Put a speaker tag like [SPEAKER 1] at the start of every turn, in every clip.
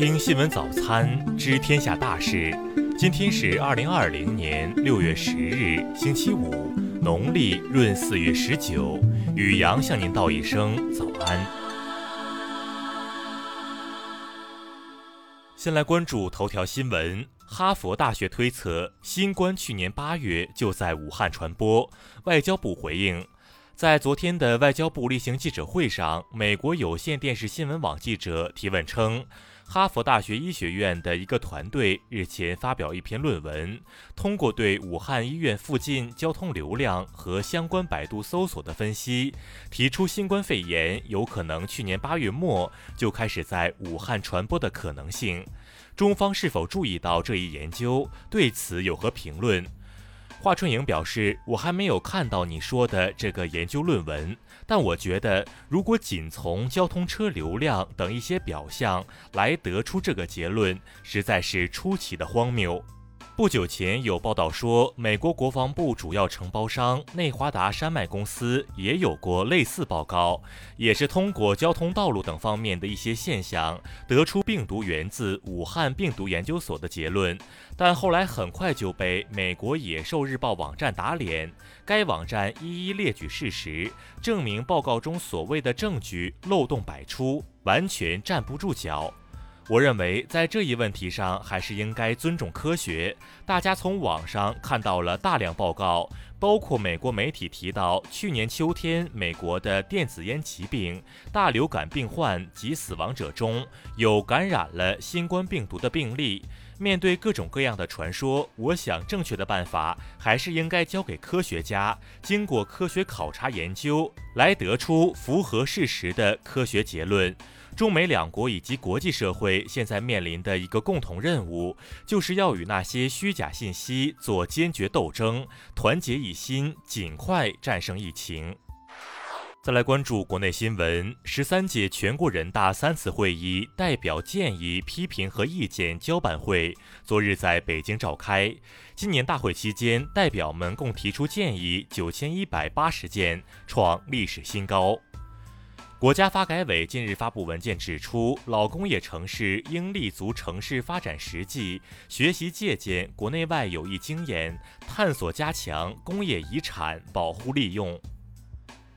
[SPEAKER 1] 听新闻早餐，知天下大事。今天是二零二零年六月十日，星期五，农历闰四月十九。雨阳向您道一声早安。先来关注头条新闻：哈佛大学推测，新冠去年八月就在武汉传播。外交部回应。在昨天的外交部例行记者会上，美国有线电视新闻网记者提问称，哈佛大学医学院的一个团队日前发表一篇论文，通过对武汉医院附近交通流量和相关百度搜索的分析，提出新冠肺炎有可能去年八月末就开始在武汉传播的可能性。中方是否注意到这一研究？对此有何评论？华春莹表示：“我还没有看到你说的这个研究论文，但我觉得，如果仅从交通车流量等一些表象来得出这个结论，实在是出奇的荒谬。”不久前有报道说，美国国防部主要承包商内华达山脉公司也有过类似报告，也是通过交通道路等方面的一些现象，得出病毒源自武汉病毒研究所的结论。但后来很快就被美国野兽日报网站打脸，该网站一一列举事实，证明报告中所谓的证据漏洞百出，完全站不住脚。我认为，在这一问题上，还是应该尊重科学。大家从网上看到了大量报告，包括美国媒体提到，去年秋天美国的电子烟疾病大流感病患及死亡者中有感染了新冠病毒的病例。面对各种各样的传说，我想正确的办法还是应该交给科学家，经过科学考察研究，来得出符合事实的科学结论。中美两国以及国际社会现在面临的一个共同任务，就是要与那些虚假信息做坚决斗争，团结一心，尽快战胜疫情。再来关注国内新闻，十三届全国人大三次会议代表建议、批评和意见交办会昨日在北京召开。今年大会期间，代表们共提出建议九千一百八十件，创历史新高。国家发改委近日发布文件指出，老工业城市应立足城市发展实际，学习借鉴国内外有益经验，探索加强工业遗产保护利用。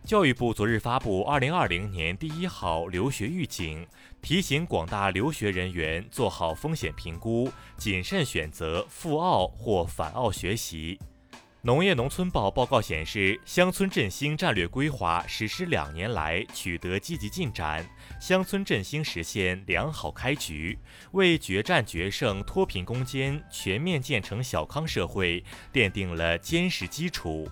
[SPEAKER 1] 教育部昨日发布二零二零年第一号留学预警，提醒广大留学人员做好风险评估，谨慎选择赴澳或返澳学习。农业农村报报告显示，乡村振兴战略规划实施两年来取得积极进展，乡村振兴实现良好开局，为决战决胜脱贫攻坚、全面建成小康社会奠定了坚实基础。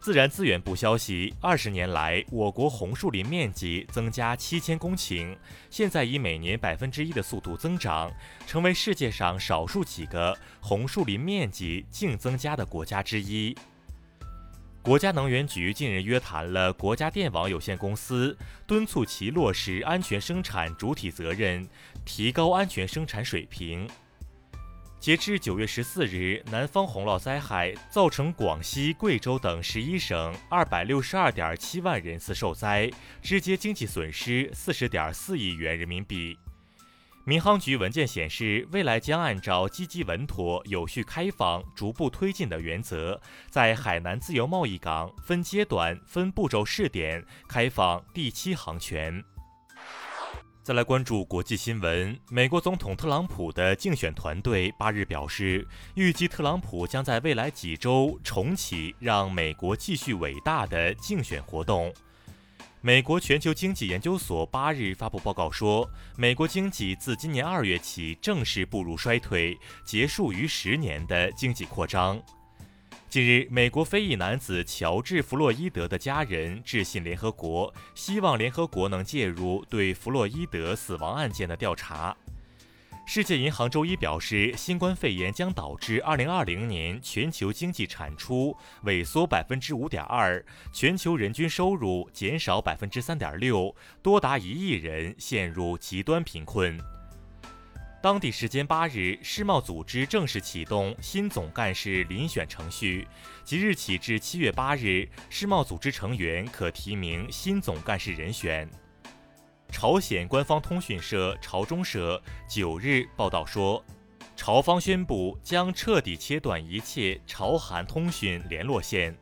[SPEAKER 1] 自然资源部消息，二十年来，我国红树林面积增加七千公顷，现在以每年百分之一的速度增长，成为世界上少数几个红树林面积净增加的国家之一。国家能源局近日约谈了国家电网有限公司，敦促其落实安全生产主体责任，提高安全生产水平。截至九月十四日，南方洪涝灾害造成广西、贵州等十一省二百六十二点七万人次受灾，直接经济损失四十点四亿元人民币。民航局文件显示，未来将按照积极稳妥、有序开放、逐步推进的原则，在海南自由贸易港分阶段、分步骤试点开放第七航权。再来关注国际新闻。美国总统特朗普的竞选团队八日表示，预计特朗普将在未来几周重启“让美国继续伟大”的竞选活动。美国全球经济研究所八日发布报告说，美国经济自今年二月起正式步入衰退，结束逾十年的经济扩张。近日，美国非裔男子乔治·弗洛伊德的家人致信联合国，希望联合国能介入对弗洛伊德死亡案件的调查。世界银行周一表示，新冠肺炎将导致2020年全球经济产出萎缩5.2%，全球人均收入减少3.6%，多达一亿人陷入极端贫困。当地时间八日，世贸组织正式启动新总干事遴选程序。即日起至七月八日，世贸组织成员可提名新总干事人选。朝鲜官方通讯社朝中社九日报道说，朝方宣布将彻底切断一切朝韩通讯联络线。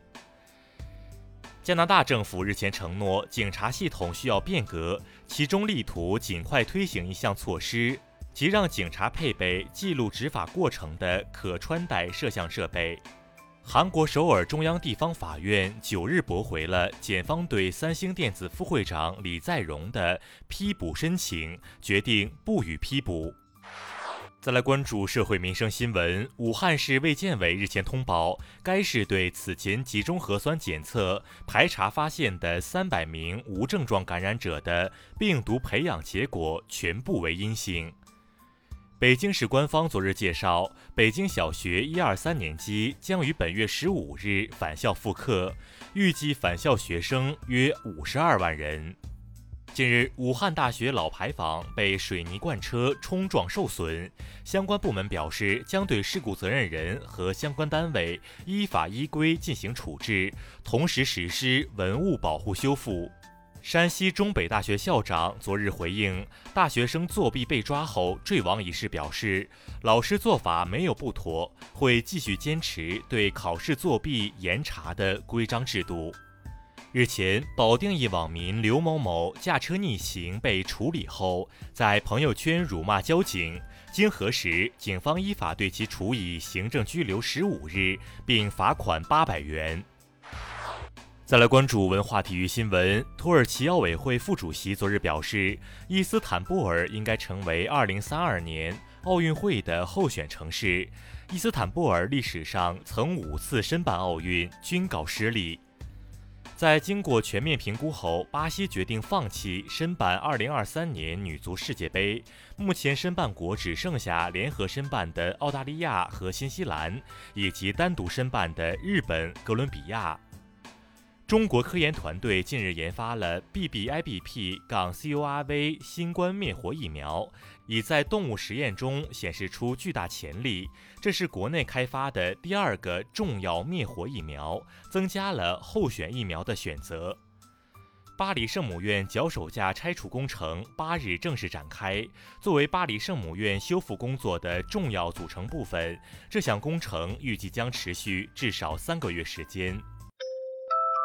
[SPEAKER 1] 加拿大政府日前承诺，警察系统需要变革，其中力图尽快推行一项措施，即让警察配备记录执法过程的可穿戴摄像设备。韩国首尔中央地方法院九日驳回了检方对三星电子副会长李在镕的批捕申请，决定不予批捕。再来关注社会民生新闻。武汉市卫健委日前通报，该市对此前集中核酸检测排查发现的三百名无症状感染者的病毒培养结果全部为阴性。北京市官方昨日介绍，北京小学一二三年级将于本月十五日返校复课，预计返校学生约五十二万人。近日，武汉大学老牌坊被水泥罐车冲撞受损，相关部门表示将对事故责任人和相关单位依法依规进行处置，同时实施文物保护修复。山西中北大学校长昨日回应大学生作弊被抓后坠亡一事表示，老师做法没有不妥，会继续坚持对考试作弊严查的规章制度。日前，保定一网民刘某某驾车逆行被处理后，在朋友圈辱骂交警。经核实，警方依法对其处以行政拘留十五日，并罚款八百元。再来关注文化体育新闻。土耳其奥委会副主席昨日表示，伊斯坦布尔应该成为二零三二年奥运会的候选城市。伊斯坦布尔历史上曾五次申办奥运，均告失利。在经过全面评估后，巴西决定放弃申办2023年女足世界杯。目前申办国只剩下联合申办的澳大利亚和新西兰，以及单独申办的日本、哥伦比亚。中国科研团队近日研发了 BBIBP 杠 CORV 新冠灭活疫苗，已在动物实验中显示出巨大潜力。这是国内开发的第二个重要灭活疫苗，增加了候选疫苗的选择。巴黎圣母院脚手架拆除工程八日正式展开，作为巴黎圣母院修复工作的重要组成部分，这项工程预计将持续至少三个月时间。